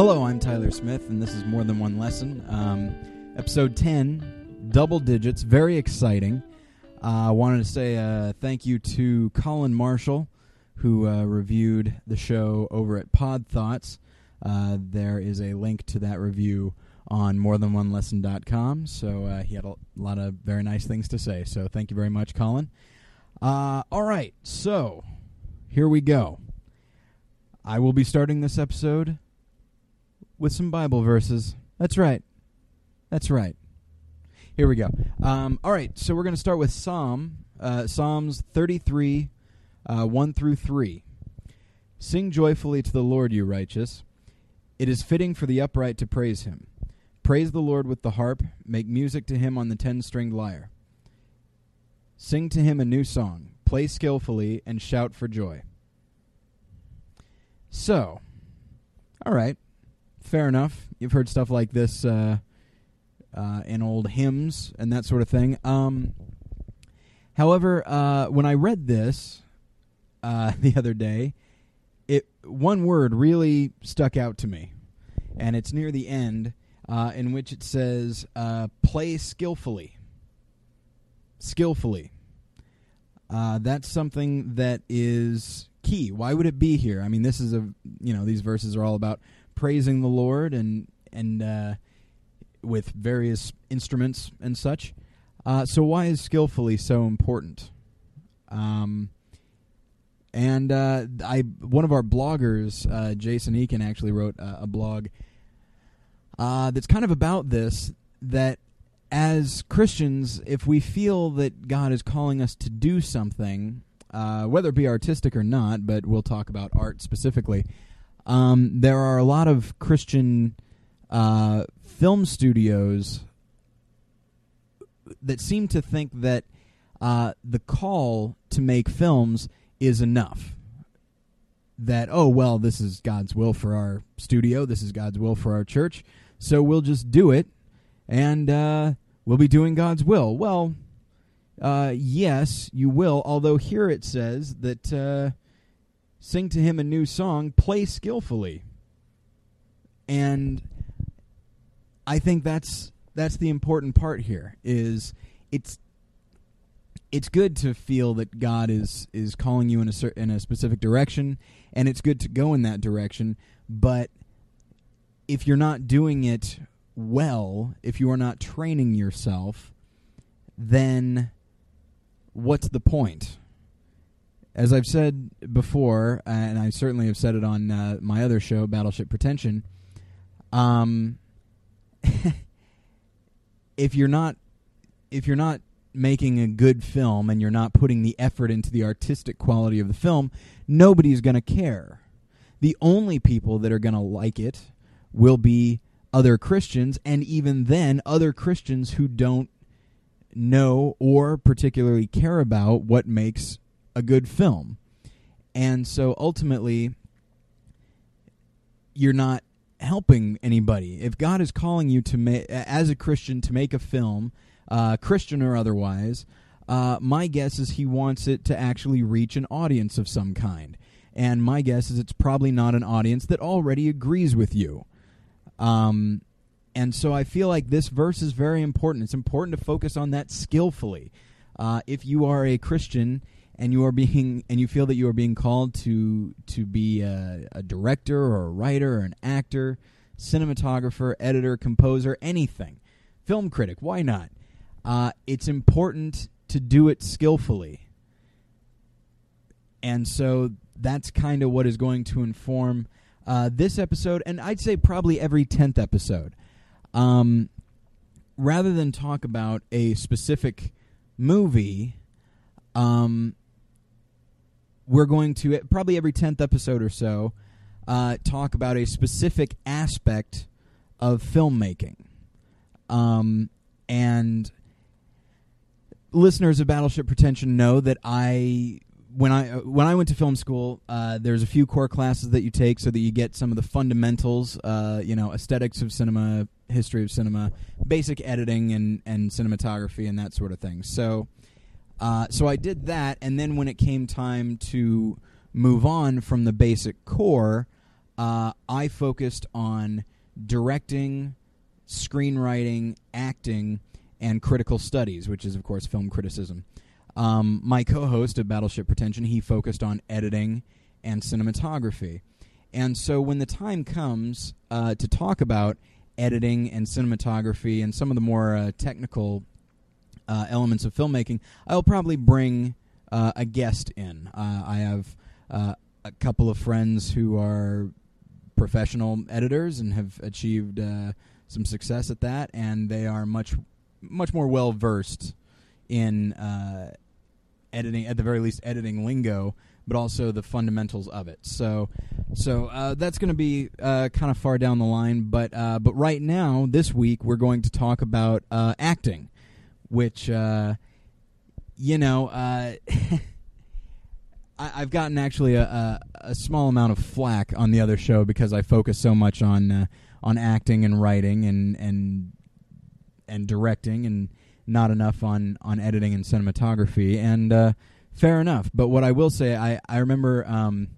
Hello, I'm Tyler Smith, and this is More Than One Lesson. Um, episode 10, double digits, very exciting. I uh, wanted to say uh, thank you to Colin Marshall, who uh, reviewed the show over at Pod Thoughts. Uh, there is a link to that review on morethanonelesson.com. So uh, he had a lot of very nice things to say. So thank you very much, Colin. All right, so here we go. I will be starting this episode with some Bible verses. That's right. That's right. Here we go. Um, all right, so we're going to start with Psalm, uh, Psalms 33, uh, 1 through 3. Sing joyfully to the Lord, you righteous. It is fitting for the upright to praise him. Praise the Lord with the harp, make music to him on the ten stringed lyre. Sing to him a new song, play skillfully, and shout for joy. So, all right, fair enough. You've heard stuff like this uh, uh, in old hymns and that sort of thing. Um, however, uh, when I read this uh, the other day, it one word really stuck out to me, and it's near the end, uh, in which it says, uh, "Play skillfully." Skillfully. that's something that is key. Why would it be here? I mean, this is a you know these verses are all about praising the Lord and and uh, with various instruments and such. Uh, so why is skillfully so important? Um, and uh, I one of our bloggers, uh, Jason Eakin, actually wrote a blog uh, that's kind of about this. That as Christians, if we feel that God is calling us to do something, uh, whether it be artistic or not, but we'll talk about art specifically. Um, there are a lot of Christian uh, film studios that seem to think that uh, the call to make films is enough. That, oh, well, this is God's will for our studio, this is God's will for our church, so we'll just do it, and uh, we'll be doing God's will. Well, uh, yes, you will. Although here it says that uh, sing to him a new song, play skillfully, and I think that's that's the important part here. Is it's it's good to feel that God is is calling you in a in a specific direction, and it's good to go in that direction. But if you're not doing it well, if you are not training yourself, then what's the point? As I've said before, and I certainly have said it on uh, my other show, Battleship Pretension, um, if you're not if you're not making a good film and you're not putting the effort into the artistic quality of the film, nobody's going to care. The only people that are going to like it will be other Christians, and even then, other Christians who don't know or particularly care about what makes a good film. And so ultimately, you're not helping anybody. If God is calling you to make, as a Christian, to make a film, uh, Christian or otherwise, uh, my guess is He wants it to actually reach an audience of some kind. And my guess is it's probably not an audience that already agrees with you. Um, and so I feel like this verse is very important. It's important to focus on that skillfully. Uh, if you are a Christian and you are being and you feel that you are being called to to be a, a director or a writer or an actor, cinematographer, editor, composer, anything, film critic, why not? Uh, it's important to do it skillfully. And so that's kind of what is going to inform uh, this episode, and I'd say probably every 10th episode. Um, rather than talk about a specific movie, um, we're going to probably every tenth episode or so uh, talk about a specific aspect of filmmaking. Um, and listeners of Battleship Pretension know that I when I uh, when I went to film school, uh, there's a few core classes that you take so that you get some of the fundamentals, uh, you know, aesthetics of cinema, history of cinema, basic editing and and cinematography and that sort of thing. So, uh, so I did that, and then when it came time to move on from the basic core, uh, I focused on directing, screenwriting, acting, and critical studies, which is, of course, film criticism. Um, my co host of Battleship Pretension, he focused on editing and cinematography. And so when the time comes uh, to talk about editing and cinematography and some of the more uh, technical uh, elements of filmmaking, I'll probably bring uh, a guest in. Uh, I have uh, a couple of friends who are professional editors and have achieved some success at that, and they are much much more well versed in editing, at the very least, editing lingo but also the fundamentals of it. So, so uh, that's going to be uh, kind of far down the line. But uh, but right now, this week, we're going to talk about uh, acting, which uh, you know. Uh, I, have gotten actually a, a, a, small amount of flack on the other show because I focus so much on on acting and writing and and and directing and not enough on on editing and cinematography and Fair enough. But what I will say, I I remember um,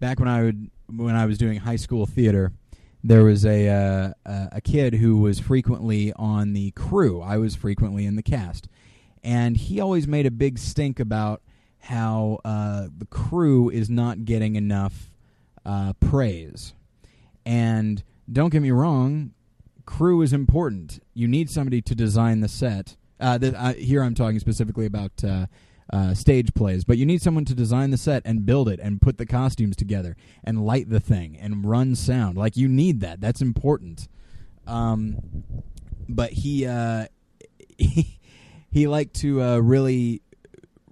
back when I would when I was doing high school theater, there was a uh, a kid who was frequently on the crew. I was frequently in the cast, and he always made a big stink about how uh, the crew is not getting enough uh, praise. And don't get me wrong, crew is important. You need somebody to design the set. Uh, uh, here I'm talking specifically about uh, stage plays, but you need someone to design the set and build it and put the costumes together and light the thing and run sound. Like you need that. That's important. Um, but he uh, he, he liked to uh, really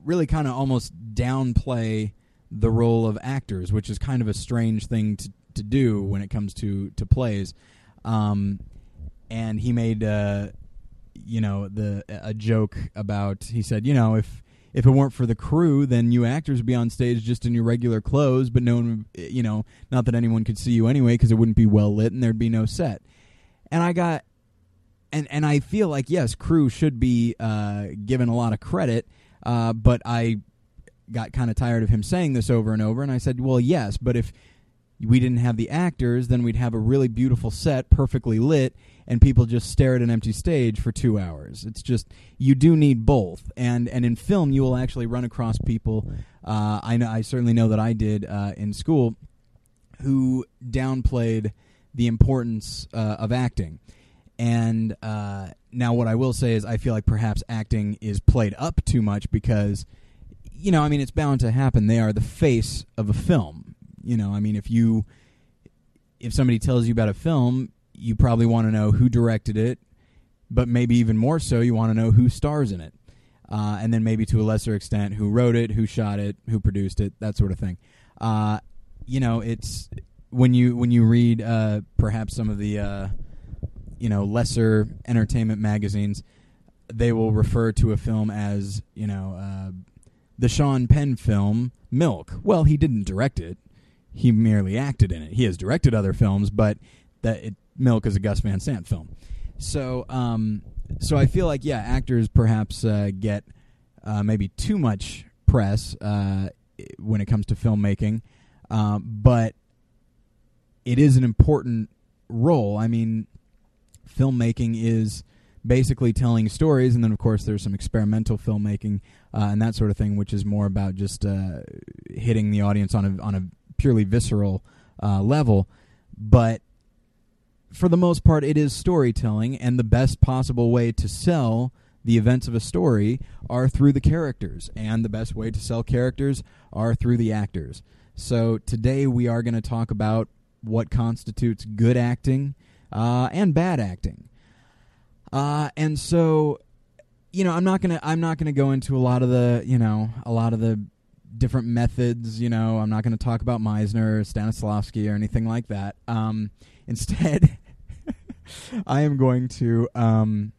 really kind of almost downplay the role of actors, which is kind of a strange thing to to do when it comes to to plays. Um, and he made uh, you know the a joke about he said you know if if it weren't for the crew, then you actors would be on stage just in your regular clothes, but no one, you know, not that anyone could see you anyway because it wouldn't be well lit and there'd be no set. And I got, and and I feel like yes, crew should be uh, given a lot of credit, uh, but I got kind of tired of him saying this over and over, and I said, well, yes, but if we didn't have the actors, then we'd have a really beautiful set, perfectly lit, and people just stare at an empty stage for two hours. It's just you do need both, and and in film you will actually run across people. Uh, I know I certainly know that I did uh, in school, who downplayed the importance uh, of acting. And uh, now, what I will say is, I feel like perhaps acting is played up too much because, you know, I mean, it's bound to happen. They are the face of a film. You know, I mean, if you if somebody tells you about a film, you probably want to know who directed it, but maybe even more so, you want to know who stars in it. Uh, and then maybe to a lesser extent, who wrote it, who shot it, who produced it, that sort of thing. Uh, you know, it's when you when you read uh, perhaps some of the uh, you know lesser entertainment magazines, they will refer to a film as you know uh, the Sean Penn film Milk. Well, he didn't direct it; he merely acted in it. He has directed other films, but that it Milk is a Gus Van Sant film. So, um, so I feel like yeah, actors perhaps uh, get uh, maybe too much press uh, when it comes to filmmaking, um, but it is an important role. I mean, filmmaking is basically telling stories, and then of course there's some experimental filmmaking uh, and that sort of thing, which is more about just uh, hitting the audience on a on a purely visceral uh, level. But for the most part, it is storytelling, and the best possible way to sell the events of a story are through the characters, and the best way to sell characters are through the actors. So today we are going to talk about what constitutes good acting uh, and bad acting. Uh, and so, you know, I'm not gonna I'm not gonna go into a lot of the you know a lot of the different methods. You know, I'm not going to talk about Meisner or Stanislavski or anything like that. Um, instead, I am going to um,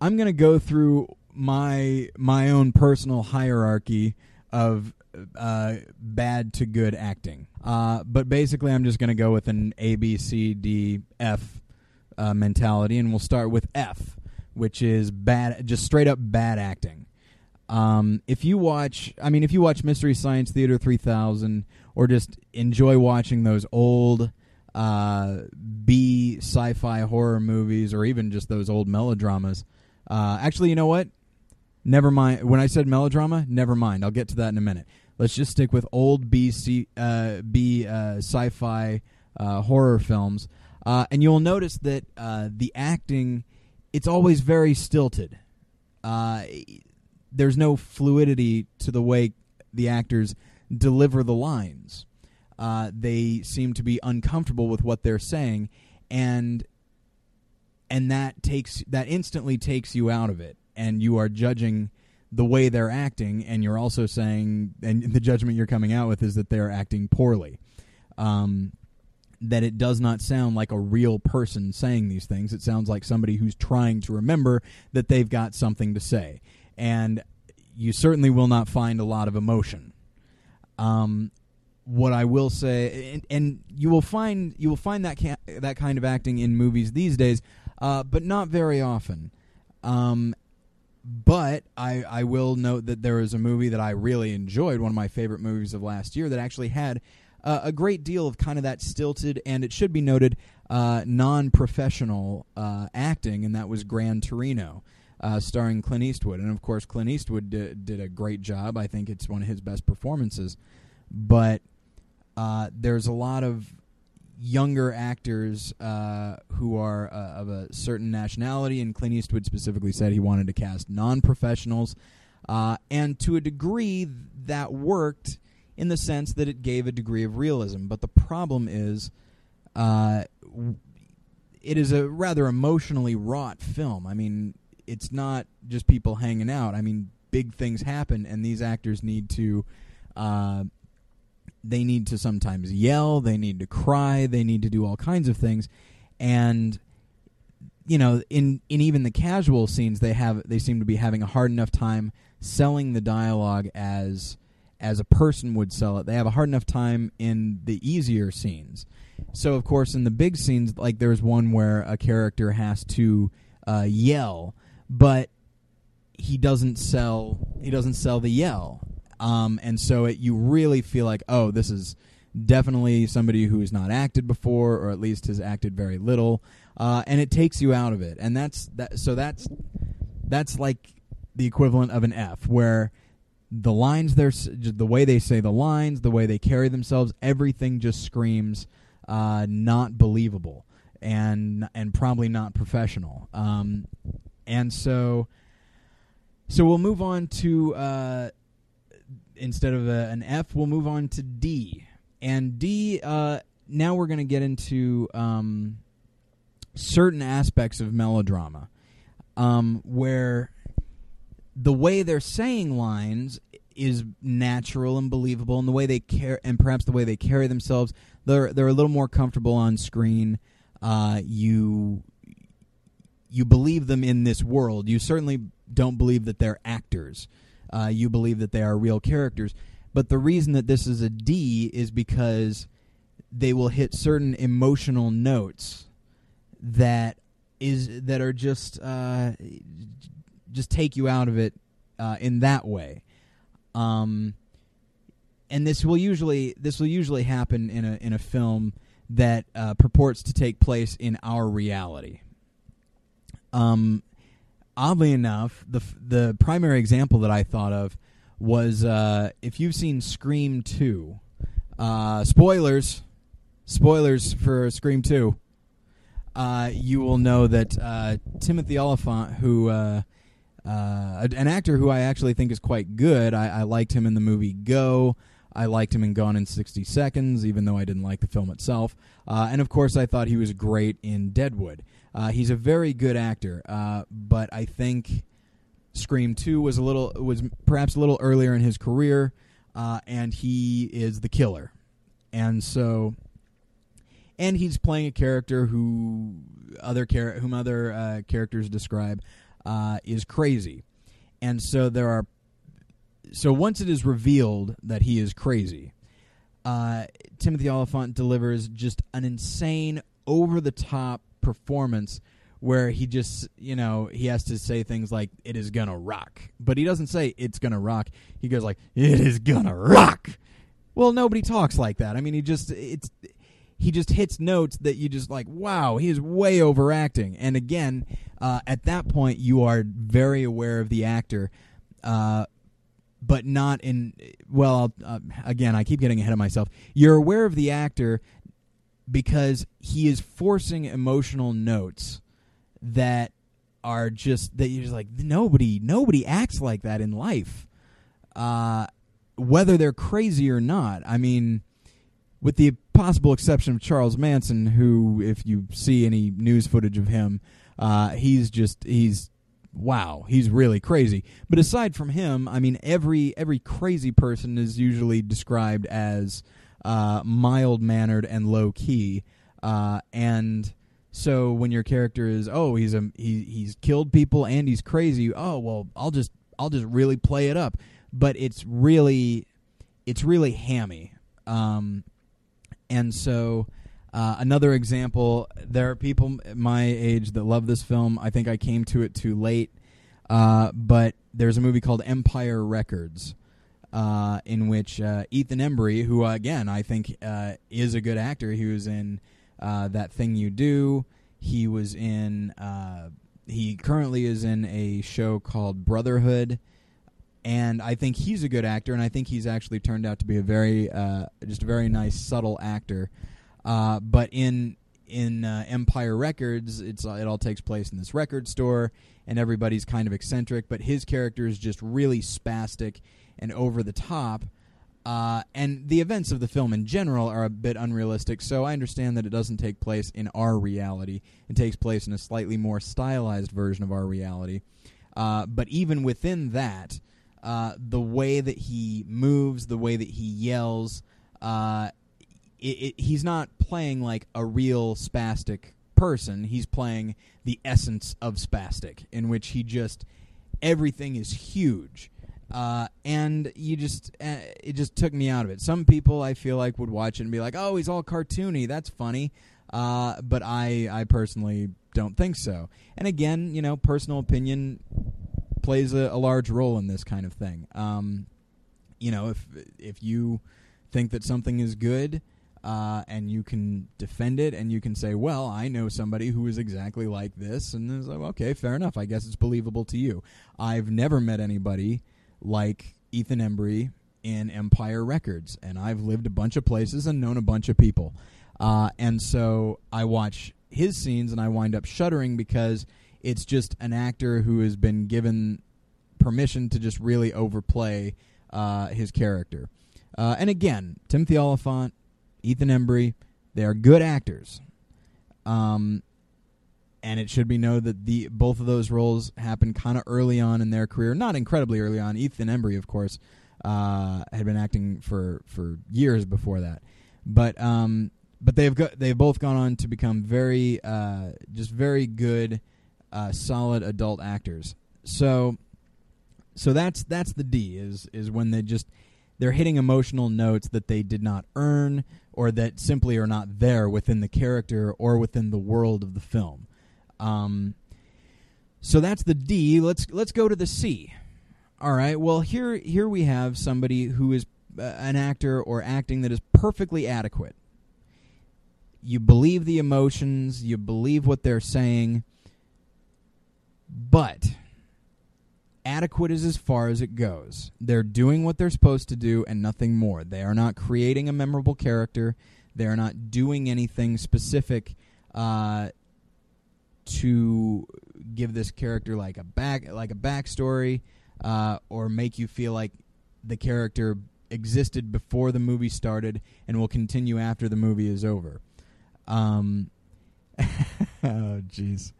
I'm going to go through my my own personal hierarchy of uh, bad to good acting. Uh, but basically, I'm just going to go with an A, B, C, D, F uh, mentality, and we'll start with F, which is bad, just straight up bad acting. Um, if you watch, I mean, if you watch Mystery Science Theater 3000 or just enjoy watching those old uh, B sci-fi horror movies or even just those old melodramas, uh, actually, you know what? Never mind. When I said melodrama, never mind. I'll get to that in a minute. Let's just stick with old B, C, uh, B uh, sci-fi uh, horror films, uh, and you'll notice that uh, the acting it's always very stilted. There's no fluidity to the way the actors deliver the lines. Uh, they seem to be uncomfortable with what they're saying, and and that takes that instantly takes you out of it, and you are judging the way they're acting, and you're also saying, and the judgment you're coming out with is that they're acting poorly. Um, that it does not sound like a real person saying these things. It sounds like somebody who's trying to remember that they've got something to say. And you certainly will not find a lot of emotion. Um, what I will say, and, and, you will find you will find that ca- that kind of acting in movies these days, uh, but not very often. Um, but I I will note that there is a movie that I really enjoyed, one of my favorite movies of last year, that actually had uh, a great deal of kind of that stilted, and it should be noted, uh, non professional uh, acting, and that was Gran Torino. Uh, starring Clint Eastwood, and of course Clint Eastwood d- did a great job. I think it's one of his best performances. But uh, there's a lot of younger actors uh, who are uh, of a certain nationality, and Clint Eastwood specifically said he wanted to cast non-professionals, uh, and to a degree that worked in the sense that it gave a degree of realism. But the problem is, uh, it is a rather emotionally wrought film. I mean, it's not just people hanging out. I mean, big things happen, and these actors need to. They need to sometimes yell. They need to cry. They need to do all kinds of things, and you know, in in even the casual scenes, they have they seem to be having a hard enough time selling the dialogue as as a person would sell it. They have a hard enough time in the easier scenes. So, of course, in the big scenes, like there's one where a character has to uh, yell, but he doesn't sell. He doesn't sell the yell, um, and so it, you really feel like, oh, this is definitely somebody who has not acted before, or at least has acted very little, uh, and it takes you out of it. And that's that. So that's that's like the equivalent of an F, where the lines the way they say the lines, the way they carry themselves, everything just screams uh, not believable and and probably not professional. Um, and so so we'll move on to uh, instead of a, an F, we'll move on to D. And D, uh, now we're going to get into um, certain aspects of melodrama um, where the way they're saying lines is natural and believable, and the way they care, and perhaps the way they carry themselves, they're they're a little more comfortable on screen. Uh, you you believe them in this world. You certainly don't believe that they're actors. Uh, you believe that they are real characters. But the reason that this is a D is because they will hit certain emotional notes that is that are just uh, just take you out of it uh, in that way. Um, and this will usually this will usually happen in a in a film that uh, purports to take place in our reality. Um, oddly enough, the the primary example that I thought of was uh, if you've seen Scream two. Uh, spoilers, spoilers for Scream two. Uh, you will know that uh, Timothy Olyphant, who uh, uh, an actor who I actually think is quite good. I, I, liked him in the movie Go. I liked him in Gone in 60 Seconds, even though I didn't like the film itself. Uh, and of course, I thought he was great in Deadwood. Uh, he's a very good actor, uh, but I think Scream 2 was a little was perhaps a little earlier in his career, uh, and he is the killer. And so and he's playing a character who other char- whom other uh, characters describe uh, is crazy, and so there are. So once it is revealed that he is crazy, uh, Timothy Olyphant delivers just an insane, over the top performance where he just you know he has to say things like "it is gonna rock," but he doesn't say "it's gonna rock." He goes like "it is gonna rock." Well, nobody talks like that. I mean, he just it's he just hits notes that you just like, wow, he is way overacting. And again, uh, at that point, you are very aware of the actor, uh, but not in. Well, uh, again, I keep getting ahead of myself. You're aware of the actor because he is forcing emotional notes that are just that you're just like nobody nobody acts like that in life uh whether they're crazy or not i mean with the possible exception of Charles Manson, who, if you see any news footage of him, uh, he's just he's wow, he's really crazy. But aside from him, I mean, every every crazy person is usually described as uh, mild mannered and low key, uh, and so when your character is oh he's a he he's killed people and he's crazy, oh well I'll just I'll just really play it up, but it's really it's really hammy. Um, and so, uh, another example, there are people my age that love this film. I think I came to it too late. Uh, but there's a movie called Empire Records, uh, in which uh, Ethan Embry, who again I think uh, is a good actor, he was in uh, that thing you do. He was in. he currently is in a show called Brotherhood and I think he's a good actor, and I think he's actually turned out to be a very, uh, just a very nice, subtle actor. Uh, but in in uh, Empire Records, it's it all takes place in this record store, and everybody's kind of eccentric, but his character is just really spastic and over the top. Uh, and the events of the film in general are a bit unrealistic, so I understand that it doesn't take place in our reality. It takes place in a slightly more stylized version of our reality. Uh, but even within that, uh, the way that he moves, the way that he yells, uh, it, it, he's not playing like a real spastic person. He's playing the essence of spastic, in which he just everything is huge. Uh, and you just uh, it just took me out of it. Some people I feel like would watch it and be like, "Oh, he's all cartoony. That's funny." Uh, but I I personally don't think so. And again, you know, personal opinion plays a, a, large role in this kind of thing. Um, you know, if if you think that something is good uh, and you can defend it and you can say, "Well, I know somebody who is exactly like this," and it's like, "Okay, fair enough. I guess it's believable to you." I've never met anybody like Ethan Embry in Empire Records, and I've lived a bunch of places and known a bunch of people, uh, and so I watch his scenes and I wind up shuddering because it's just an actor who has been given permission to just really overplay uh, his character. Uh, and again, Timothy Olyphant, Ethan Embry, they are good actors. Um, and it should be known that the both of those roles happened kind of early on in their career, not incredibly early on. Ethan Embry, of course, uh, had been acting for for years before that, but um, but they've got they've both gone on to become very uh, just very good uh, solid adult actors. So, so that's that's the D is is when they just they're hitting emotional notes that they did not earn or that simply are not there within the character or within the world of the film. Um, so that's the D. Let's let's go to the C. All right. Well, here here we have somebody who is uh, an actor or acting that is perfectly adequate. You believe the emotions, you believe what they're saying, but adequate is as far as it goes. They're doing what they're supposed to do and nothing more. They are not creating a memorable character. They are not doing anything specific uh, to give this character like a back like a backstory uh, or make you feel like the character existed before the movie started and will continue after the movie is over. Um, oh, jeez.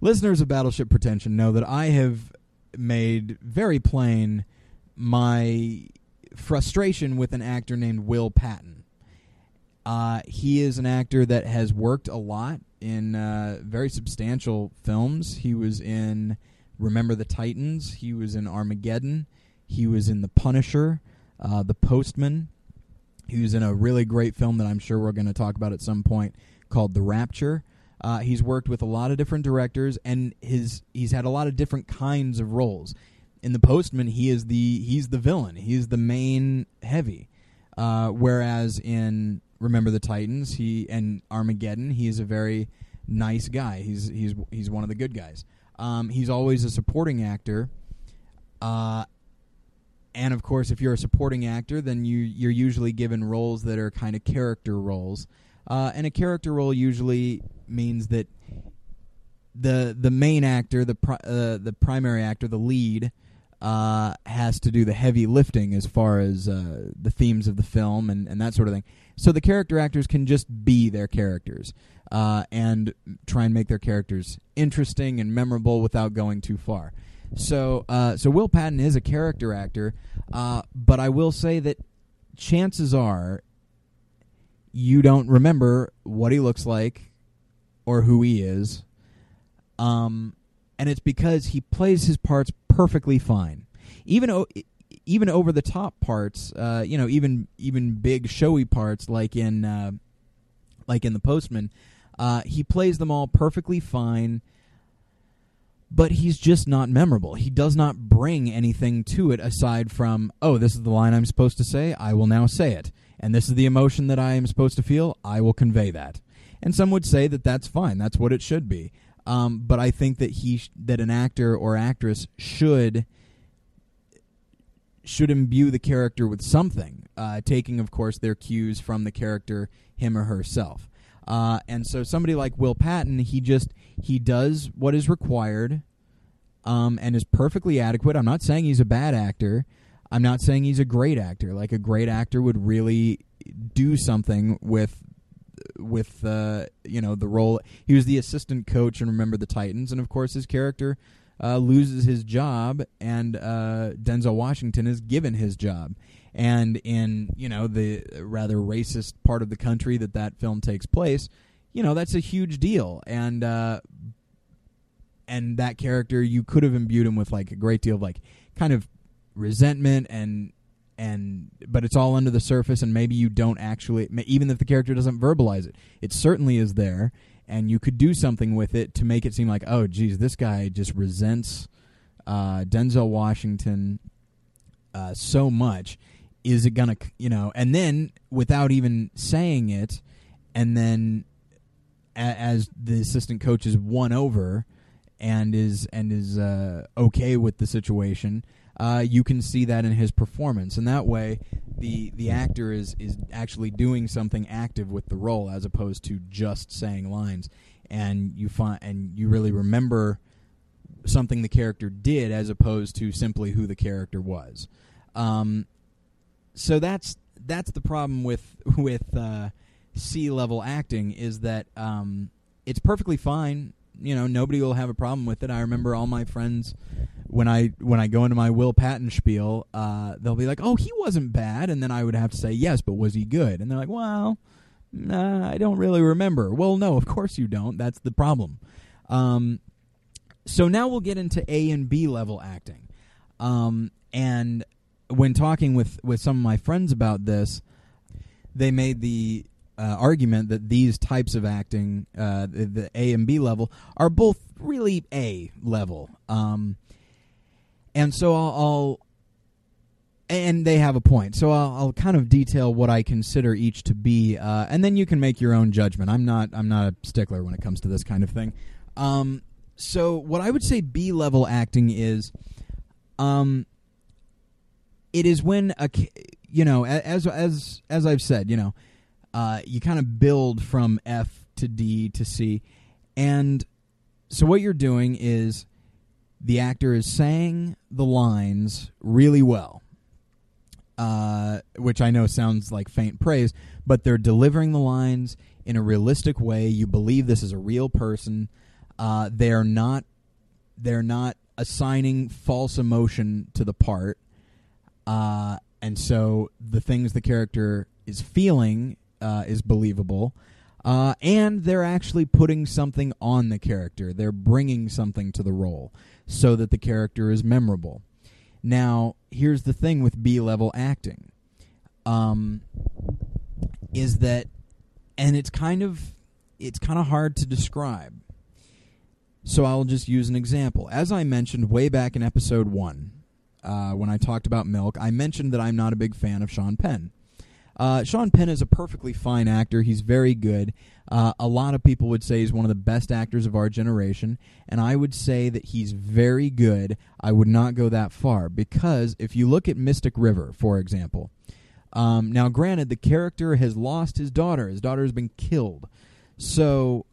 Listeners of Battleship Pretension know that I have made very plain my frustration with an actor named Will Patton. Uh, he is an actor that has worked a lot in uh, very substantial films. He was in Remember the Titans. He was in Armageddon. He was in The Punisher, uh, The Postman. He was in a really great film that I'm sure we're going to talk about at some point called The Rapture. Uh, he's worked with a lot of different directors, and his he's had a lot of different kinds of roles. In the Postman, he is the he's the villain. He's the main heavy. Uh, whereas in Remember the Titans, he and Armageddon, he is a very nice guy. He's he's he's one of the good guys. Um, he's always a supporting actor. Uh, and of course, if you're a supporting actor, then you you're usually given roles that are kind of character roles. Uh, and a character role usually means that the the main actor, the pri- uh, the primary actor, the lead, uh, has to do the heavy lifting as far as uh, the themes of the film and, and that sort of thing. So the character actors can just be their characters uh, and try and make their characters interesting and memorable without going too far. So, uh, so Will Patton is a character actor, uh, but I will say that chances are you don't remember what he looks like or who he is. Um, and it's because he plays his parts perfectly fine. Even o- even over the top parts, uh, you know, even even big showy parts like in uh, like in the Postman, uh, he plays them all perfectly fine. But he's just not memorable. He does not bring anything to it aside from, oh, this is the line I'm supposed to say. I will now say it, and this is the emotion that I am supposed to feel. I will convey that. And some would say that that's fine. That's what it should be. Um, but I think that he sh- that an actor or actress should should imbue the character with something, uh, taking, of course, their cues from the character, him or herself. Uh, and so somebody like Will Patton, he just he does what is required, um, and is perfectly adequate. I'm not saying he's a bad actor. I'm not saying he's a great actor. Like a great actor would really do something with with uh, you know the role. He was the assistant coach and remember the Titans, and of course his character uh, loses his job, and uh, Denzel Washington is given his job. And in you know the rather racist part of the country that that film takes place, you know that's a huge deal. And uh, and that character, you could have imbued him with like a great deal of like kind of resentment and and but it's all under the surface and maybe you don't actually even if the character doesn't verbalize it it certainly is there and you could do something with it to make it seem like, oh, geez, this guy just resents uh, Denzel Washington uh, so much. Is it gonna, you know? And then without even saying it, and then a- as the assistant coach is won over and is and is uh, okay with the situation, uh, you can see that in his performance, and that way, the the actor is is actually doing something active with the role as opposed to just saying lines, and you find and you really remember something the character did as opposed to simply who the character was. Um, so that's that's the problem with with uh, C level acting is that um, it's perfectly fine. You know, nobody will have a problem with it. I remember all my friends when I when I go into my Will Patton spiel, uh, they'll be like, "Oh, he wasn't bad," and then I would have to say, "Yes, but was he good?" And they're like, "Well, nah, I don't really remember." Well, no, of course you don't. That's the problem. Um, so now we'll get into A and B level acting. Um, and when talking with with some of my friends about this, they made the uh, argument that these types of acting, uh, the, the, A and B level, are both really A level. Um, and so I'll, I'll, and they have a point. So I'll, I'll, kind of detail what I consider each to be, uh, and then you can make your own judgment. I'm not I'm not a stickler when it comes to this kind of thing. Um, so what I would say B level acting is, um, it is when a you know as as as I've said, you know, uh, you kind of build from F to D to C, and so what you're doing is the actor is saying the lines really well, uh, which I know sounds like faint praise, but they're delivering the lines in a realistic way. You believe this is a real person. Uh, they're not. They're not assigning false emotion to the part, uh, and so the things the character is feeling uh, is believable. Uh, and they're actually putting something on the character. They're bringing something to the role so that the character is memorable. Now, here's the thing with B level acting um, is that, and it's kind of it's kind of hard to describe. So I'll just use an example. As I mentioned way back in episode one, uh, when I talked about Milk, I mentioned that I'm not a big fan of Sean Penn. Uh, Sean Penn is a perfectly fine actor. He's very good. Uh, a lot of people would say he's one of the best actors of our generation, and I would say that he's very good. I would not go that far because if you look at Mystic River, for example, um, now granted, the character has lost his daughter. His daughter has been killed. So,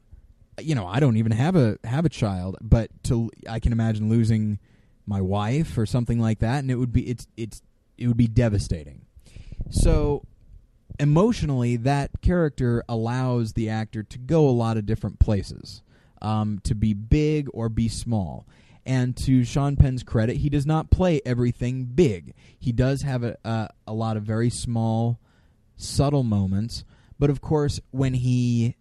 you know, I don't even have a have a child, but to I can imagine losing my wife or something like that, and it would be it's it's it would be devastating. So emotionally, that character allows the actor to go a lot of different places, um, to be big or be small. And to Sean Penn's credit, he does not play everything big. He does have a, a, a lot of very small, subtle moments. But of course, when he.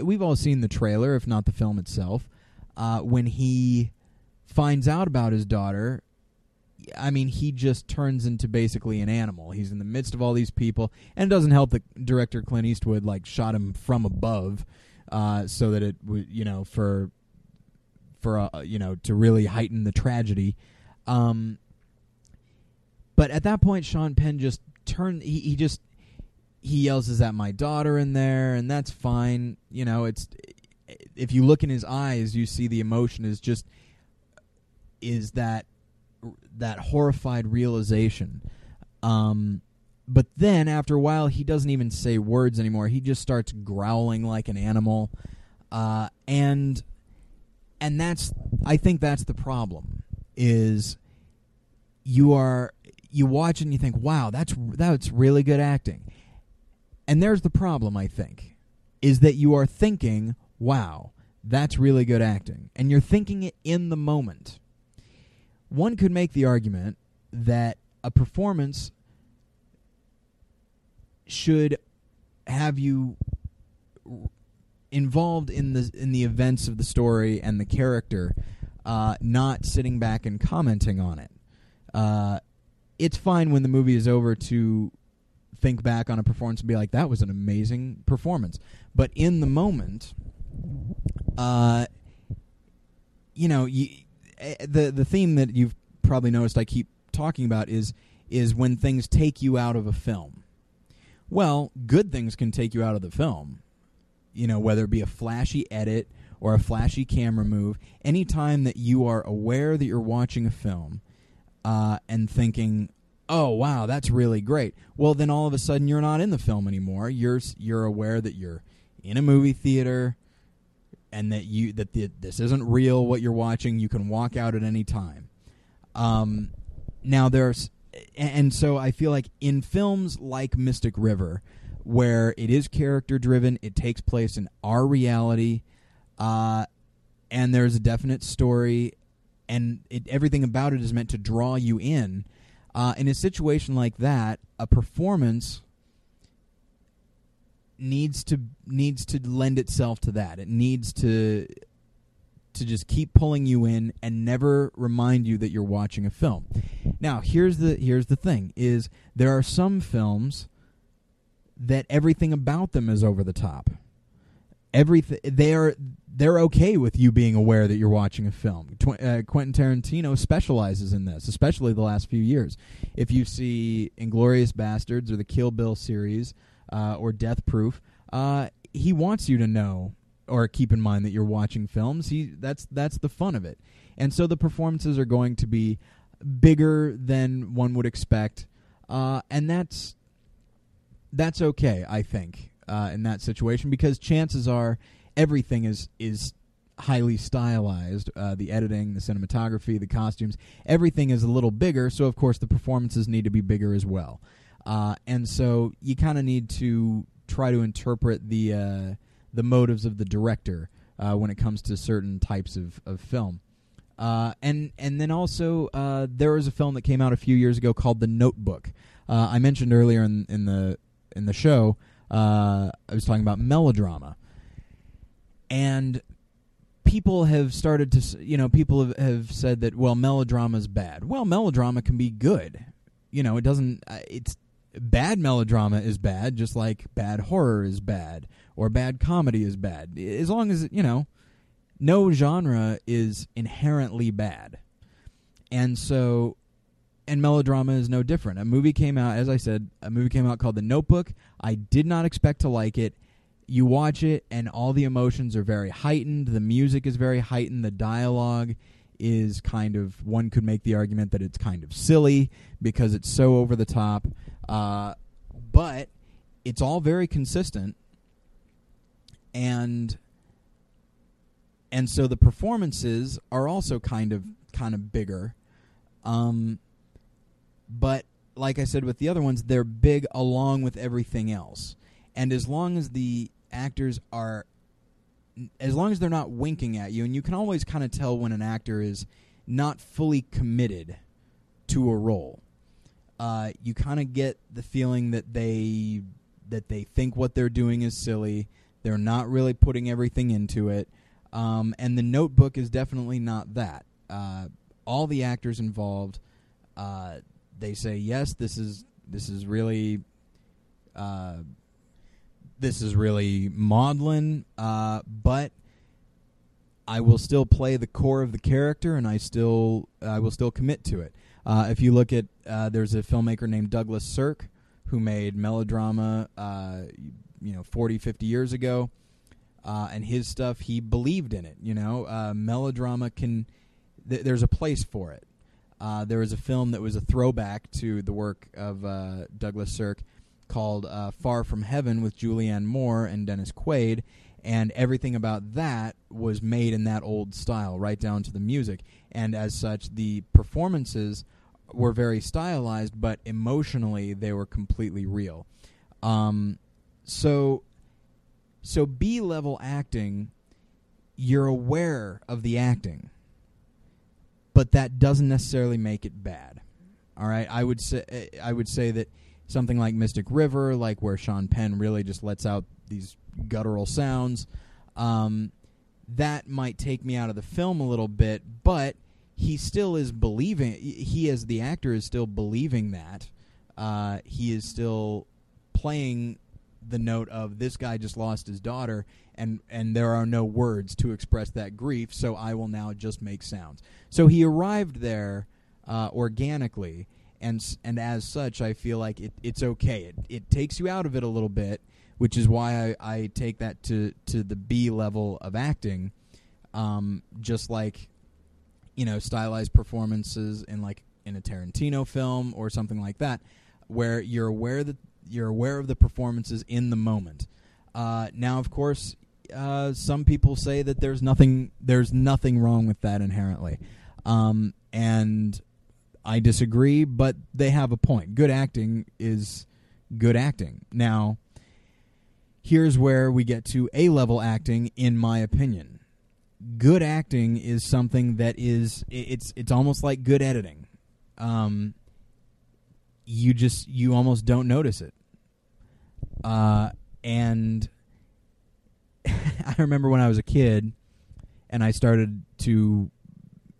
We've all seen the trailer, if not the film itself. Uh, when he finds out about his daughter I mean, he just turns into basically an animal. He's in the midst of all these people, and it doesn't help that director Clint Eastwood like shot him from above, uh, so that it would, you know, for for uh, you know to really heighten the tragedy. Um, but at that point, Sean Penn just turned. He, he just he yells, "Is that my daughter in there?" And that's fine. You know, it's if you look in his eyes, you see the emotion is just is that that horrified realization. Um, but then after a while, he doesn't even say words anymore. He just starts growling like an animal, uh, and and that's I think that's the problem is you are you watch and you think, wow, that's that's really good acting, and there's the problem. I think is that you are thinking, wow, that's really good acting, and you're thinking it in the moment one could make the argument that a performance should have you involved in the in the events of the story and the character, uh, not sitting back and commenting on it. Uh, it's fine when the movie is over to think back on a performance and be like, "That was an amazing performance," but in the moment, uh, you know, you, the the theme that you've probably noticed I keep talking about is is when things take you out of a film. Well, good things can take you out of the film. You know, whether it be a flashy edit or a flashy camera move, anytime that you are aware that you're watching a film uh, and thinking, "Oh, wow, that's really great," well, then all of a sudden you're not in the film anymore. You're you're aware that you're in a movie theater and that you that the, this isn't real what you're watching. You can walk out at any time. Um, now there's and so i feel like in films like mystic river where it is character driven it takes place in our reality uh, and there's a definite story and it, everything about it is meant to draw you in. Uh, in a situation like that a performance needs to needs to lend itself to that. It needs to to just keep pulling you in and never remind you that you're watching a film. Now, here's the here's the thing is there are some films that everything about them is over the top. Everything they are they're okay with you being aware that you're watching a film. Tw- uh, Quentin Tarantino specializes in this, especially the last few years. If you see Inglourious Basterds or the Kill Bill series, uh, or Death Proof, uh, he wants you to know or keep in mind that you're watching films. He that's that's the fun of it, and so the performances are going to be bigger than one would expect, uh, and that's that's okay. I think uh, in that situation because chances are everything is is highly stylized. Uh, the editing, the cinematography, the costumes, everything is a little bigger. So of course the performances need to be bigger as well. Uh, and so you kind of need to try to interpret the uh, the motives of the director uh, when it comes to certain types of, of film. Uh, and and then also uh, there was a film that came out a few years ago called The Notebook. Uh, I mentioned earlier in, in the in the show I was talking about melodrama, and people have started to you know people have, have said that well melodrama is bad. Well, melodrama can be good. You know, it doesn't. it's bad melodrama is bad, just like bad horror is bad, or bad comedy is bad. As long as you know, no genre is inherently bad, and so. And melodrama is no different. A movie came out, as I said, a movie came out called The Notebook. I did not expect to like it you watch it and all the emotions are very heightened the music is very heightened the dialogue is kind of one could make the argument that it's kind of silly because it's so over the top uh, but it's all very consistent and and so the performances are also kind of kind of bigger. Um, but like I said with the other ones they're big along with everything else. And as long as the actors are as long as they're not winking at you and you can always kind of tell when an actor is not fully committed to a role uh, you kind of get the feeling that they that they think what they're doing is silly. They're not really putting everything into it. Um, and the notebook is definitely not that. Uh, all the actors involved uh, they say yes this is this is really uh, this is really maudlin, uh, but I will still play the core of the character, and I still I will still commit to it. Uh, if you look at uh, there's a filmmaker named Douglas Sirk who made melodrama, uh, you know, 40, 50 years ago, uh, and his stuff he believed in it. You know, uh, melodrama can th- there's a place for it. there was a film that was a throwback to the work of Douglas Sirk called uh, Far From Heaven with Julianne Moore and Dennis Quaid, and everything about that was made in that old style, right down to the music. And as such, the performances were very stylized, but emotionally they were completely real. Um, so, so B level acting, you're aware of the acting, but that doesn't necessarily make it bad. All right, I would say I would say that something like Mystic River, like where Sean Penn really just lets out these guttural sounds. Um, that might take me out of the film a little bit, but he still is believing. He, as the actor, is still believing that. Uh, he is still playing the note of this guy just lost his daughter, and and there are no words to express that grief. So I will now just make sounds. So he arrived there uh, organically and and as such, I feel like it, it's okay. It it takes you out of it a little bit, which is why I, I take that to to the B level of acting, um, just like you know stylized performances in like in a Tarantino film or something like that, where you're aware that you're aware of the performances in the moment. Uh, now, of course, uh, some people say that there's nothing there's nothing wrong with that inherently, um, and I disagree, but they have a point. Good acting is good acting. Now, here's where we get to A level acting, in my opinion. Good acting is something that is it's it's almost like good editing. Um, you just you almost don't notice it. Uh, and I remember when I was a kid, and I started to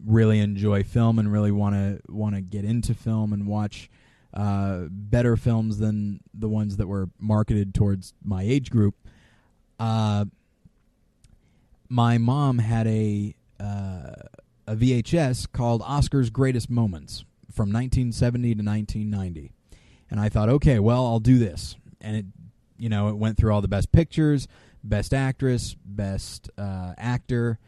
really enjoy film and really want to want to get into film and watch uh, better films than the ones that were marketed towards my age group. Uh, my mom had a uh, a VHS called Oscar's Greatest Moments from 1970 to 1990, and I thought, okay, well, I'll do this, and it, you know, it went through all the best pictures, best actress, best uh, actor.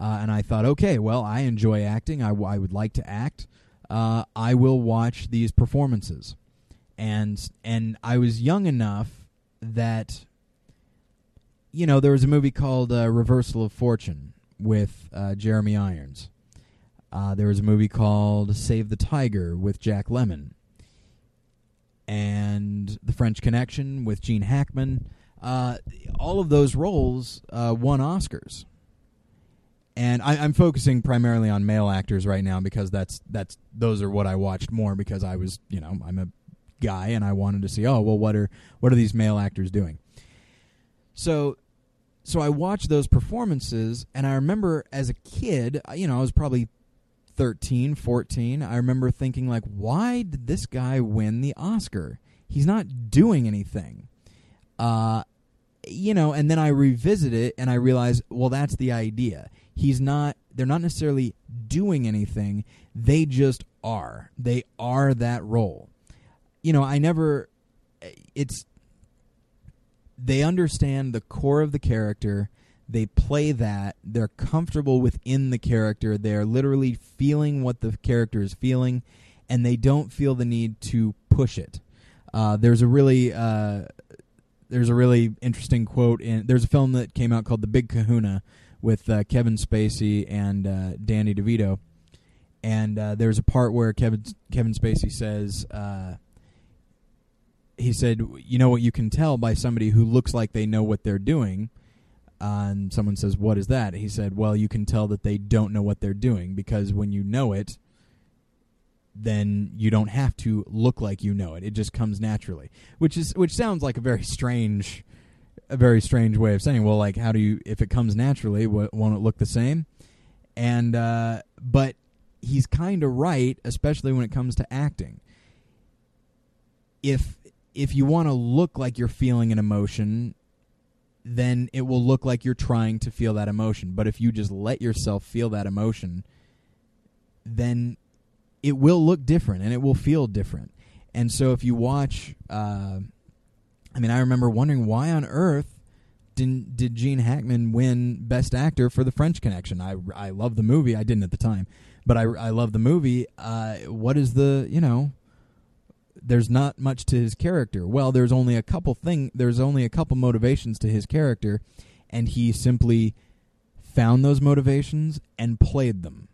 Uh, and I thought, okay, well, I enjoy acting. I, I would like to act. Uh, I will watch these performances. And and I was young enough that, you know, there was a movie called uh, Reversal of Fortune with uh, Jeremy Irons. Uh, there was a movie called Save the Tiger with Jack Lemmon. And The French Connection with Gene Hackman. Uh, all of those roles won Oscars and I, am focusing primarily on male actors right now because that's that's those are what I watched more because I was you know I'm a guy and I wanted to see oh well what are what are these male actors doing? So so I watched those performances and I remember as a kid you know I was probably 13 14 I remember thinking like why did this guy win the Oscar? He's not doing anything. Uh you know, and then I revisit it and I realize, well, that's the idea. He's not. They're not necessarily doing anything. They just are. They are that role. You know, I never. It's. They understand the core of the character. They play that. They're comfortable within the character. They're literally feeling what the character is feeling, and they don't feel the need to push it. Uh, there's a really uh, there's a really interesting quote in there's a film that came out called The Big Kahuna with uh, Kevin Spacey and uh, Danny DeVito, and uh, there's a part where Kevin Kevin Spacey says uh, he said, "You know what you can tell by somebody who looks like they know what they're doing." Uh, and someone says, "What is that?" He said, "Well, you can tell that they don't know what they're doing because when you know it, then you don't have to look like you know it. It just comes naturally." Which is which sounds like a very strange, a very strange way of saying. Well, like how do you if it comes naturally, won't it look the same? And uh, but he's kind of right, especially when it comes to acting. If if you want to look like you're feeling an emotion, then it will look like you're trying to feel that emotion. But if you just let yourself feel that emotion, then it will look different and it will feel different. And so if you watch, uh, I mean, I remember wondering why on earth didn't did Gene Hackman win Best Actor for The French Connection? I I love the movie. I didn't at the time, but I I love the movie. Uh, what is the you know? There's not much to his character. Well, there's only a couple thing. There's only a couple motivations to his character, and he simply found those motivations and played them,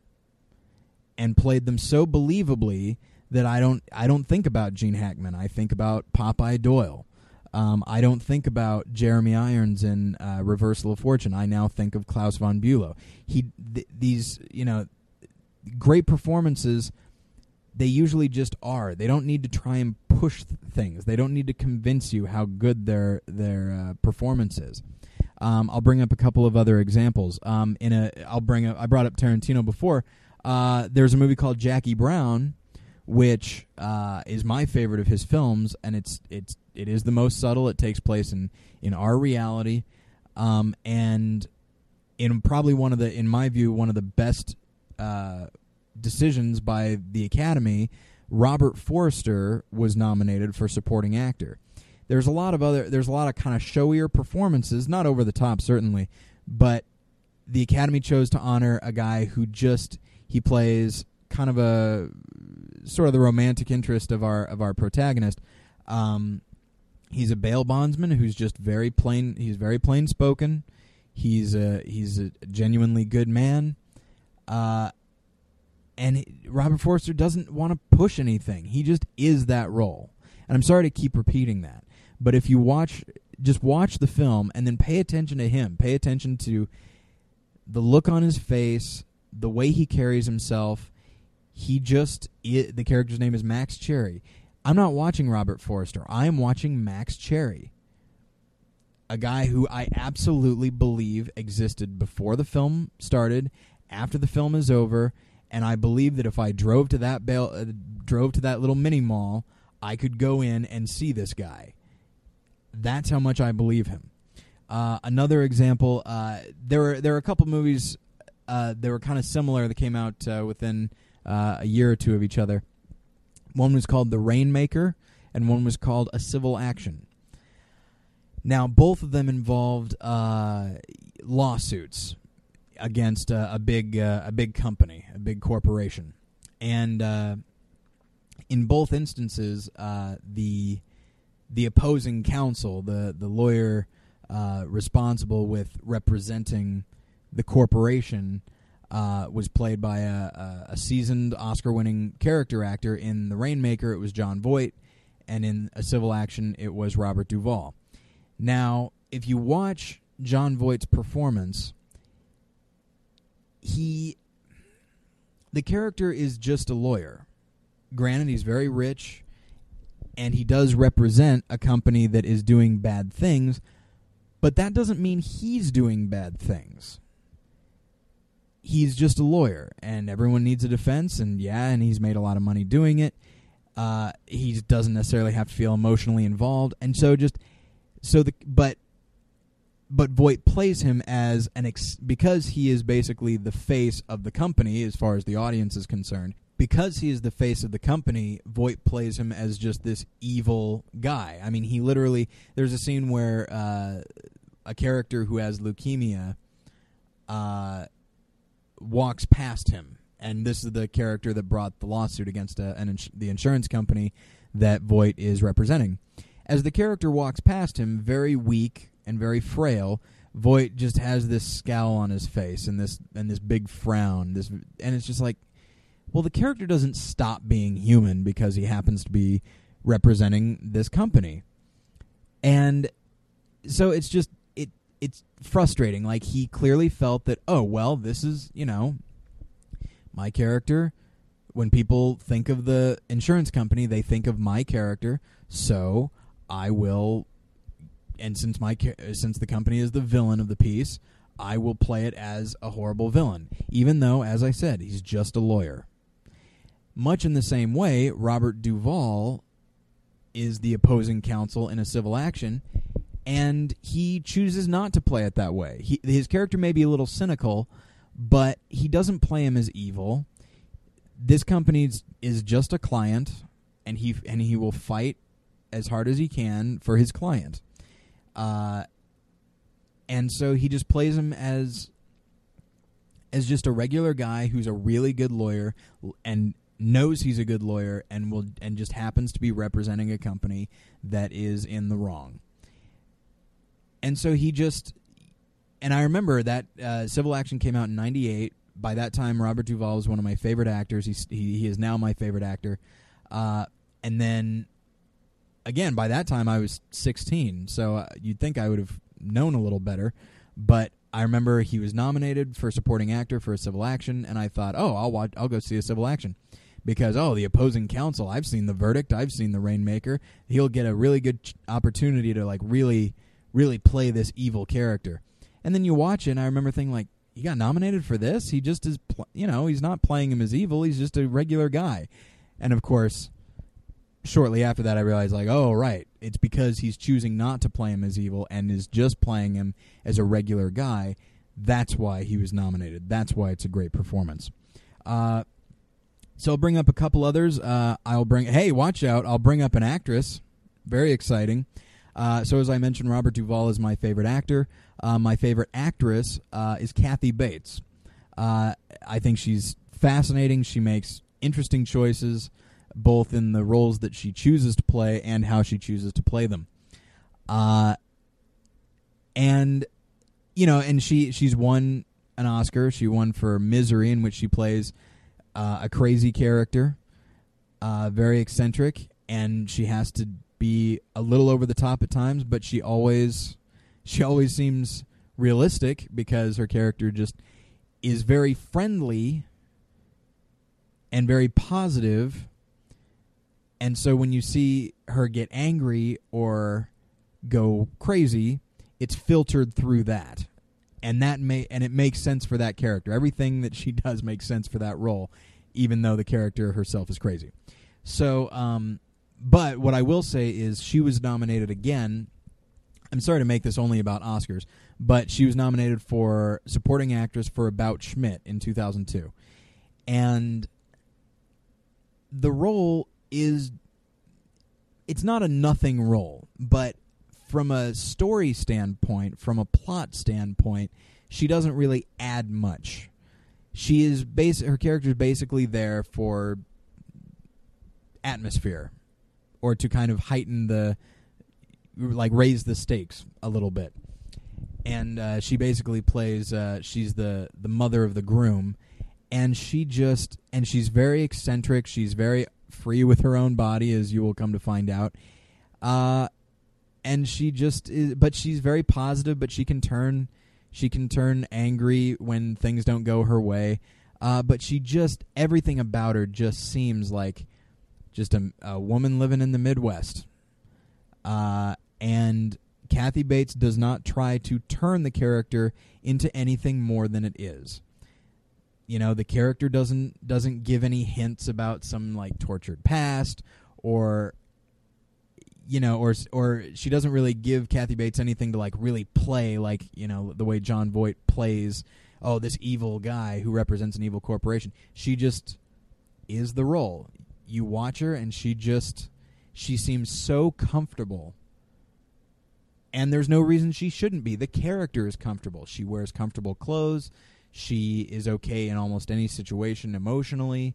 and played them so believably that I don't I don't think about Gene Hackman. I think about Popeye Doyle. Um, I don't think about Jeremy Irons in uh, Reversal of Fortune. I now think of Klaus von Bülow. He th- these you know great performances. They usually just are. They don't need to try and push th- things. They don't need to convince you how good their their uh, performance is. Um, I'll bring up a couple of other examples. Um, in a, I'll bring up. I brought up Tarantino before. Uh, there's a movie called Jackie Brown, which uh, is my favorite of his films, and it's it's it is the most subtle. It takes place in in our reality, um, and in probably one of the, in my view, one of the best uh, decisions by the Academy. Robert Forster was nominated for supporting actor. There's a lot of other. There's a lot of kind of showier performances, not over the top certainly, but the Academy chose to honor a guy who just he plays kind of a sort of the romantic interest of our of our protagonist. Um, he's a bail bondsman who's just very plain. He's very plain spoken. He's a he's a genuinely good man. Uh, and Robert Forster doesn't want to push anything. He just is that role. And I'm sorry to keep repeating that, but if you watch, just watch the film and then pay attention to him. Pay attention to the look on his face, the way he carries himself. He just the character's name is Max Cherry. I'm not watching Robert Forster. I am watching Max Cherry. A guy who I absolutely believe existed before the film started, after the film is over, and I believe that if I drove to that bail, uh, drove to that little mini mall, I could go in and see this guy. That's how much I believe him. Uh, another example, uh, there were there were a couple movies uh, that were kind of similar that came out uh, within uh, a year or two of each other. One was called The Rainmaker, and one was called A Civil Action. Now, both of them involved uh, lawsuits against a big uh, a big company, a big corporation, and uh, in both instances, uh, the the opposing counsel, the the lawyer uh, responsible with representing the corporation, uh, was played by a, a, seasoned Oscar-winning character actor. In The Rainmaker, it was Jon Voight, and in A Civil Action, it was Robert Duvall. Now, if you watch Jon Voight's performance, he the character is just a lawyer. Granted, he's very rich, and he does represent a company that is doing bad things, but that doesn't mean he's doing bad things he's just a lawyer, and everyone needs a defense, and yeah, and he's made a lot of money doing it. Uh, he doesn't necessarily have to feel emotionally involved, and so just so the but but Voight plays him as an ex- because he is basically the face of the company as far as the audience is concerned. Because he is the face of the company, Voight plays him as just this evil guy. I mean, he literally there's a scene where uh, a character who has leukemia uh, walks past him, and this is the character that brought the lawsuit against a, an ins- the insurance company that Voight is representing. As the character walks past him, very weak and very frail, Voight just has this scowl on his face and this and this big frown. This and it's just like, well, the character doesn't stop being human because he happens to be representing this company, and so it's just it's frustrating. Like he clearly felt that oh well, this is you know my character. When people think of the insurance company, they think of my character. So I will, and since my since the company is the villain of the piece, I will play it as a horrible villain, even though, as I said, he's just a lawyer. Much in the same way, Robert Duvall is the opposing counsel in a civil action, and he chooses not to play it that way. He, his character may be a little cynical, but he doesn't play him as evil. This company is just a client, and he and he will fight as hard as he can for his client. Uh, and so he just plays him as as just a regular guy who's a really good lawyer and knows he's a good lawyer and will and just happens to be representing a company that is in the wrong. And so he just and I remember that uh, Civil Action came out in '98. By that time, Robert Duvall was one of my favorite actors. He's, he he is now my favorite actor. Uh, and then again, by that time I was 16, so uh, you'd think I would have known a little better. But I remember he was nominated for supporting actor for a civil action, and I thought, oh, I'll watch, I'll go see a civil action because oh, the opposing counsel. I've seen the verdict. I've seen the Rainmaker. He'll get a really good ch- opportunity to like really, really play this evil character. And then you watch it, and I remember thinking like, he got nominated for this. He just is, pl- you know, he's not playing him as evil. He's just a regular guy. And of course, shortly after that, I realized, like, oh, right. It's because he's choosing not to play him as evil and is just playing him as a regular guy. That's why he was nominated. That's why it's a great performance. Uh, so I'll bring up a couple others. Uh, I'll bring, hey, watch out. I'll bring up an actress. Very exciting. Uh, so, as I mentioned, Robert Duvall is my favorite actor. Uh, my favorite actress uh, is Kathy Bates. Uh, I think she's fascinating. She makes interesting choices both in the roles that she chooses to play and how she chooses to play them. Uh, and you know, and she she's won an Oscar. She won for Misery, in which she plays uh, a crazy character, very eccentric, and she has to be a little over the top at times, but she always she always seems realistic because her character just is very friendly and very positive. and so when you see her get angry or go crazy, it's filtered through that. And that may and it makes sense for that character. Everything that she does makes sense for that role, even though the character herself is crazy. So, um, but what I will say is she was nominated again. I'm sorry to make this only about Oscars, but she was nominated for supporting actress for About Schmidt in 2002. And the role is it's not a nothing role, but from a story standpoint, from a plot standpoint, she doesn't really add much. She is base her character is basically there for atmosphere or to kind of heighten the like raise the stakes a little bit. And uh, she basically plays uh, she's the the mother of the groom and she just and she's very eccentric, she's very free with her own body, as you will come to find out. Uh, and she just is, but she's very positive, but she can turn she can turn angry when things don't go her way. Uh, but she just everything about her just seems like just a, a woman living in the Midwest. Uh, and Kathy Bates does not try to turn the character into anything more than it is you know the character doesn't doesn't give any hints about some like tortured past or you know, or or she doesn't really give Kathy Bates anything to like really play, like you know the way Jon Voight plays. Oh, this evil guy who represents an evil corporation. She just is the role. You watch her, and she just she seems so comfortable. And there's no reason she shouldn't be. The character is comfortable. She wears comfortable clothes. She is okay in almost any situation emotionally.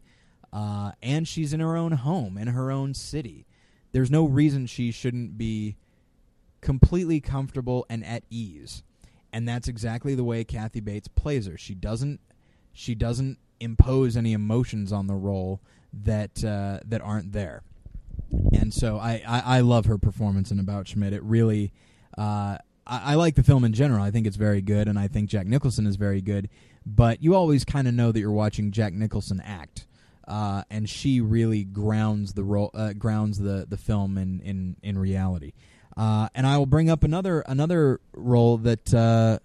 Uh, and she's in her own home, in her own city. There's no reason she shouldn't be completely comfortable and at ease. And that's exactly the way Kathy Bates plays her. She doesn't she doesn't impose any emotions on the role that uh, that aren't there. And so I, I, I, love her performance in About Schmidt. It really uh, I, I like the film in general. I think it's very good, and I think Jack Nicholson is very good. But you always kind of know that you're watching Jack Nicholson act uh, and she really grounds the role, uh, grounds the the film in in in reality. Uh, and I will bring up another another role that uh,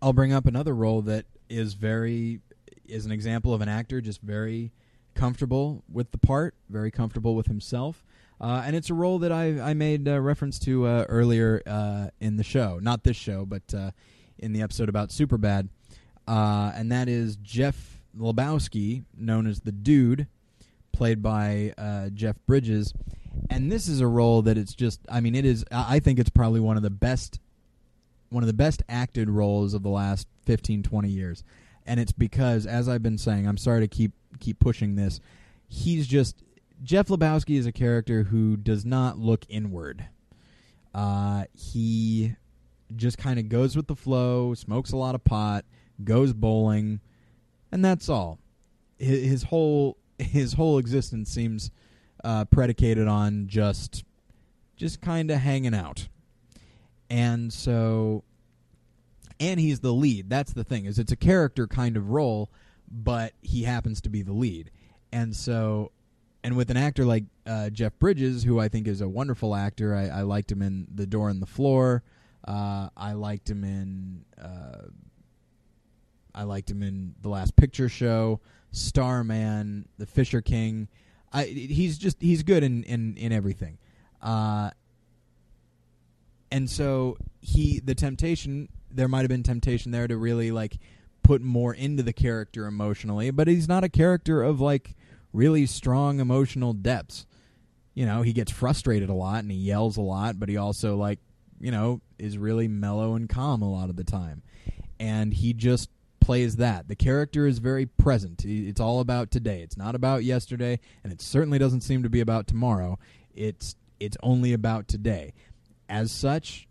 I'll bring up another role that is very is an example of an actor just very comfortable with the part, very comfortable with himself. Uh, and it's a role that I I made reference to uh, earlier in the show, not this show, but in the episode about Superbad, and that is Jeff Lebowski, known as the Dude, played by uh, Jeff Bridges, and this is a role that it's just. I mean, it is. I think it's probably one of the best, one of the best acted roles of the last 15, 20 years, and it's because, as I've been saying, I'm sorry to keep keep pushing this. He's just Jeff Lebowski is a character who does not look inward. Uh, he just kind of goes with the flow, smokes a lot of pot, goes bowling, and that's all. His, his whole his whole existence seems uh, predicated on just just kind of hanging out, and so and he's the lead. That's the thing is it's a character kind of role, but he happens to be the lead, and so and with an actor like uh, Jeff Bridges, who I think is a wonderful actor, I, I liked him in The Door and the Floor. Uh, I liked him in uh, I liked him in The Last Picture Show, Starman, The Fisher King. I, he's just he's good in in in everything. Uh, and so he the temptation there might have been temptation there to really like put more into the character emotionally, but he's not a character of like really strong emotional depths. You know, he gets frustrated a lot and he yells a lot, but he also like, you know, is really mellow and calm a lot of the time. And he just plays that. The character is very present. It's all about today. It's not about yesterday, and it certainly doesn't seem to be about tomorrow. It's it's only about today. As such,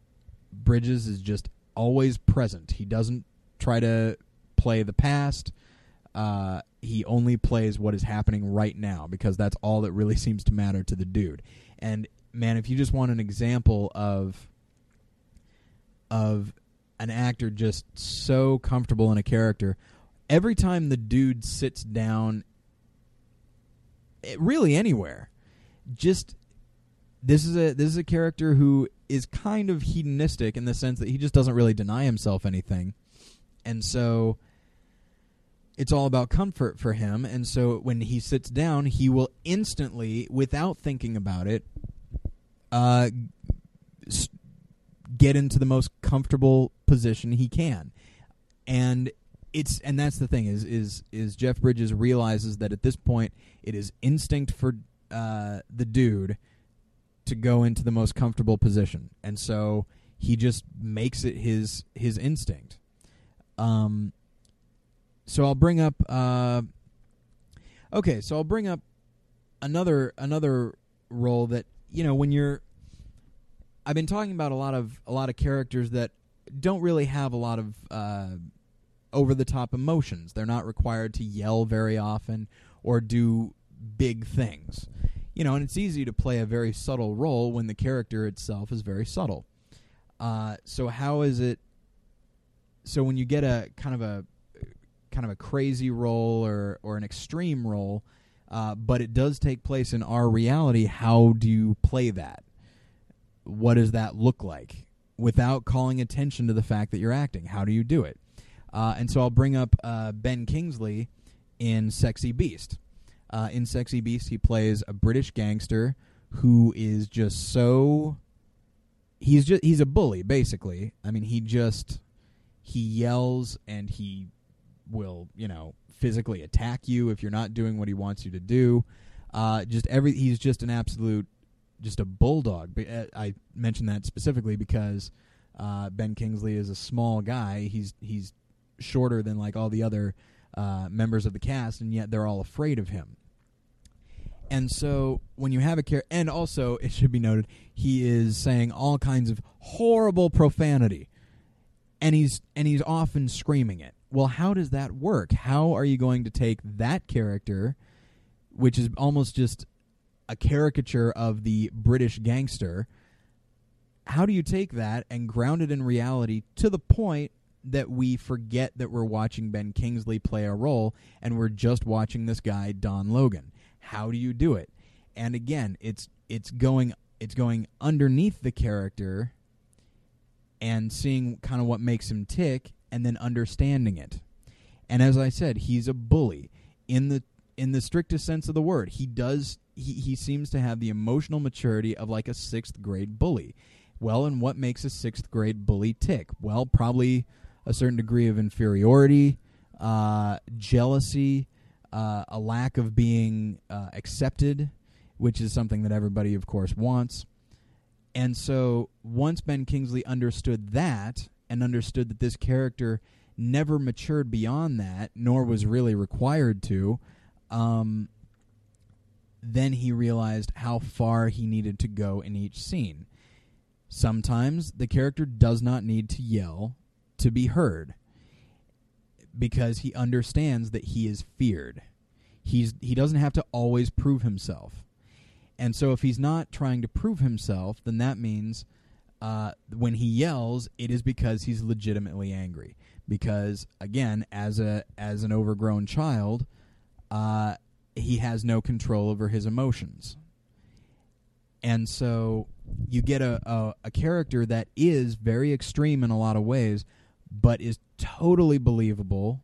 Bridges is just always present. He doesn't try to play the past. Uh, he only plays what is happening right now because that's all that really seems to matter to the dude. And man, if you just want an example of of an actor just so comfortable in a character. Every time the dude sits down, eh, really anywhere, just this is a this is a character who is kind of hedonistic in the sense that he just doesn't really deny himself anything, and so it's all about comfort for him. And so when he sits down, he will instantly, without thinking about it, uh, get into the most comfortable position he can. And it's and that's the thing is is is Jeff Bridges realizes that at this point it is instinct for uh, the dude to go into the most comfortable position, and so he just makes it his his instinct. Um. So I'll bring up. Uh, okay, so I'll bring up another another role that you know when you're I've been talking about a lot of a lot of characters that don't really have a lot of uh, over the top emotions. They're not required to yell very often or do big things. You know, and it's easy to play a very subtle role when the character itself is very subtle. Uh, so how is it? So when you get a kind of a kind of a crazy role or or an extreme role, uh, but it does take place in our reality, how do you play that? what does that look like without calling attention to the fact that you're acting? How do you do it? Uh, and so I'll bring up uh, Ben Kingsley in Sexy Beast. Uh, in Sexy Beast, he plays a British gangster who is just so he's just he's a bully basically. I mean, he just he yells and he will, you know, physically attack you if you're not doing what he wants you to do. Uh, just every he's just an absolute just a bulldog. Uh, I mentioned that specifically because uh, Ben Kingsley is a small guy. He's he's shorter than like all the other uh, members of the cast, and yet they're all afraid of him. And so when you have a character, and also it should be noted, he is saying all kinds of horrible profanity, and he's and he's often screaming it. Well, how does that work? How are you going to take that character, which is almost just a caricature of the British gangster? How do you take that and ground it in reality to the point that we forget that we're watching Ben Kingsley play a role and we're just watching this guy Don Logan? How do you do it? And again, it's it's going it's going underneath the character and seeing kind of what makes him tick and then understanding it. And as I said, he's a bully in the in the strictest sense of the word. He does he, he seems to have the emotional maturity of like a sixth grade bully. Well, and what makes a sixth grade bully tick? Well, probably a certain degree of inferiority, uh, jealousy, uh, a lack of being uh, accepted, which is something that everybody, of course, wants. And so once Ben Kingsley understood that and understood that this character never matured beyond that, nor was really required to, um, then he realized how far he needed to go in each scene. Sometimes the character does not need to yell to be heard because he understands that he is feared. He's he doesn't have to always prove himself. And so if he's not trying to prove himself, then that means uh, when he yells, it is because he's legitimately angry. Because again, as a as an overgrown child, uh, he has no control over his emotions. And so you get a, a, a character that is very extreme in a lot of ways, but is totally believable.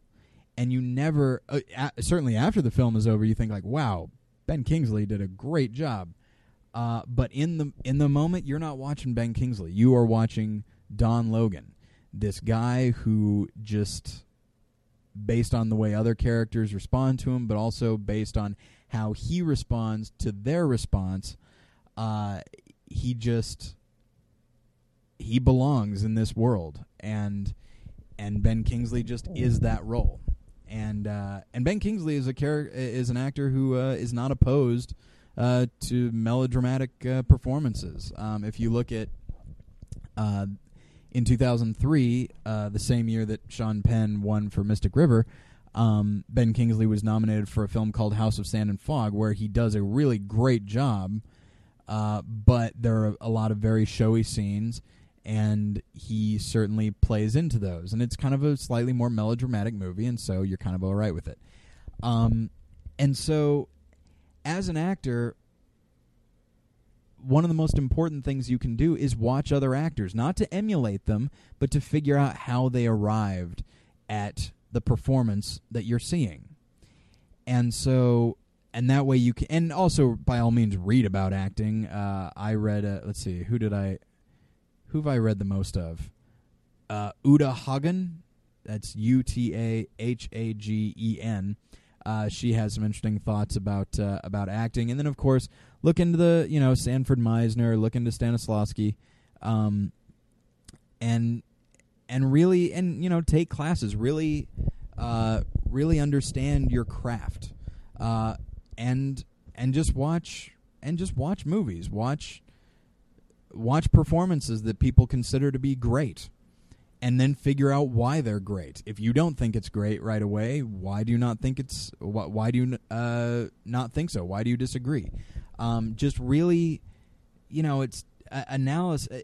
And you never, uh, a- certainly after the film is over, you think like, "Wow, Ben Kingsley did a great job." Uh, but in the in the moment, you're not watching Ben Kingsley. You are watching Don Logan, this guy who just, based on the way other characters respond to him, but also based on how he responds to their response, uh, he just he belongs in this world, and and Ben Kingsley just is that role. And uh, and Ben Kingsley is a char- is an actor who uh, is not opposed uh, to melodramatic uh, performances. Um, if you look at uh, in 2003, uh, the same year that Sean Penn won for Mystic River, um, Ben Kingsley was nominated for a film called House of Sand and Fog, where he does a really great job. Uh, but there are a lot of very showy scenes, and he certainly plays into those. And it's kind of a slightly more melodramatic movie, and so you're kind of all right with it. Um, and so, as an actor, one of the most important things you can do is watch other actors, not to emulate them, but to figure out how they arrived at the performance that you're seeing. And so, and that way you can, and also by all means read about acting. Uh, I read, uh, let's see, who did I, who have I read the most of? Uh, Uta Hagen. That's U T A H A G E N. Uh, she has some interesting thoughts about uh, about acting, and then of course look into the you know Sanford Meisner, look into Stanislavski, um, and and really and you know take classes, really uh, really understand your craft, uh, and and just watch and just watch movies, watch watch performances that people consider to be great and then figure out why they're great. If you don't think it's great right away, why do you not think it's why, why do you uh, not think so? Why do you disagree? Um, just really, you know, it's uh, analysis.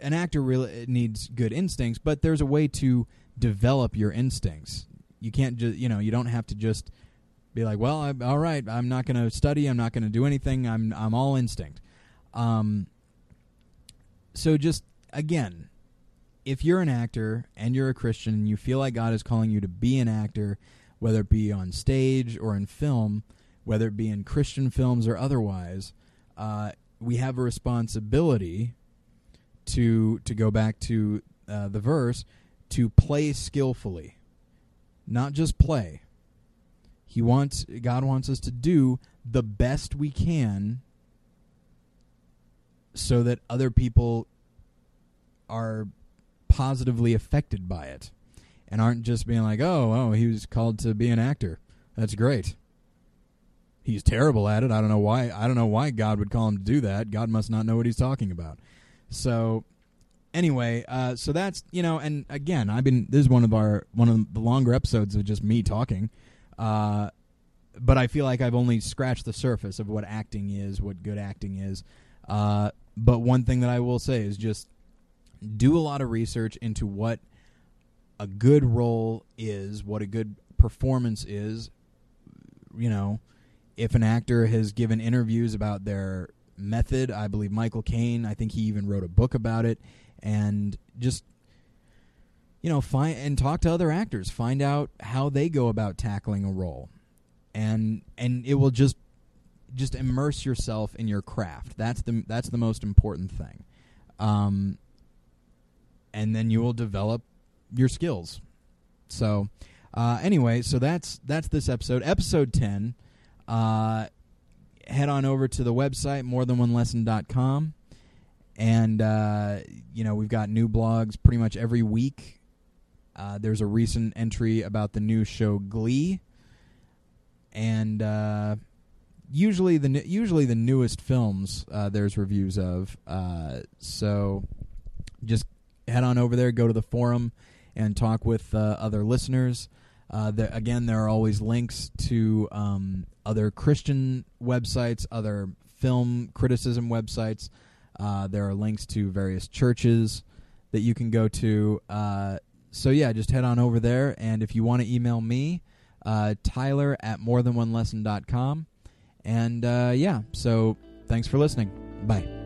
An actor really needs good instincts, but there's a way to develop your instincts. You can't just, you know, you don't have to just be like, well, I, all right, I'm not going to study, I'm not going to do anything, I'm I'm all instinct. Um, so just again, if you're an actor and you're a Christian and you feel like God is calling you to be an actor, whether it be on stage or in film, whether it be in Christian films or otherwise, uh, we have a responsibility to to go back to uh, the verse to play skillfully, not just play. He wants God wants us to do the best we can so that other people are positively affected by it and aren't just being like, "Oh, oh, he was called to be an actor. That's great." He's terrible at it. I don't know why. I don't know why God would call him to do that. God must not know what he's talking about. So, anyway, uh, so that's you know, and again, I've been this is one of our one of the longer episodes of just me talking. Uh, but I feel like I've only scratched the surface of what acting is, what good acting is. Uh, but one thing that I will say is just do a lot of research into what a good role is, what a good performance is. You know, if an actor has given interviews about their method, I believe Michael Caine, I think he even wrote a book about it, and just you know, find and talk to other actors, find out how they go about tackling a role. And and it will just just immerse yourself in your craft. That's the that's the most important thing. Um, and then you will develop your skills. So, uh, anyway, so that's that's this episode, episode ten. Uh, head on over to the website morethanonelesson.com and uh, you know we've got new blogs pretty much every week. Uh, there's a recent entry about the new show Glee, and uh, usually the usually the newest films uh, there's reviews of. Uh, so just head on over there, go to the forum, and talk with uh, other listeners. Uh, there, again, there are always links to um, other Christian websites, other film criticism websites. Uh, there are links to various churches that you can go to. Uh, so yeah, just head on over there, and if you want to email me, Tyler at morethanonelesson.com. And uh, yeah, so thanks for listening. Bye.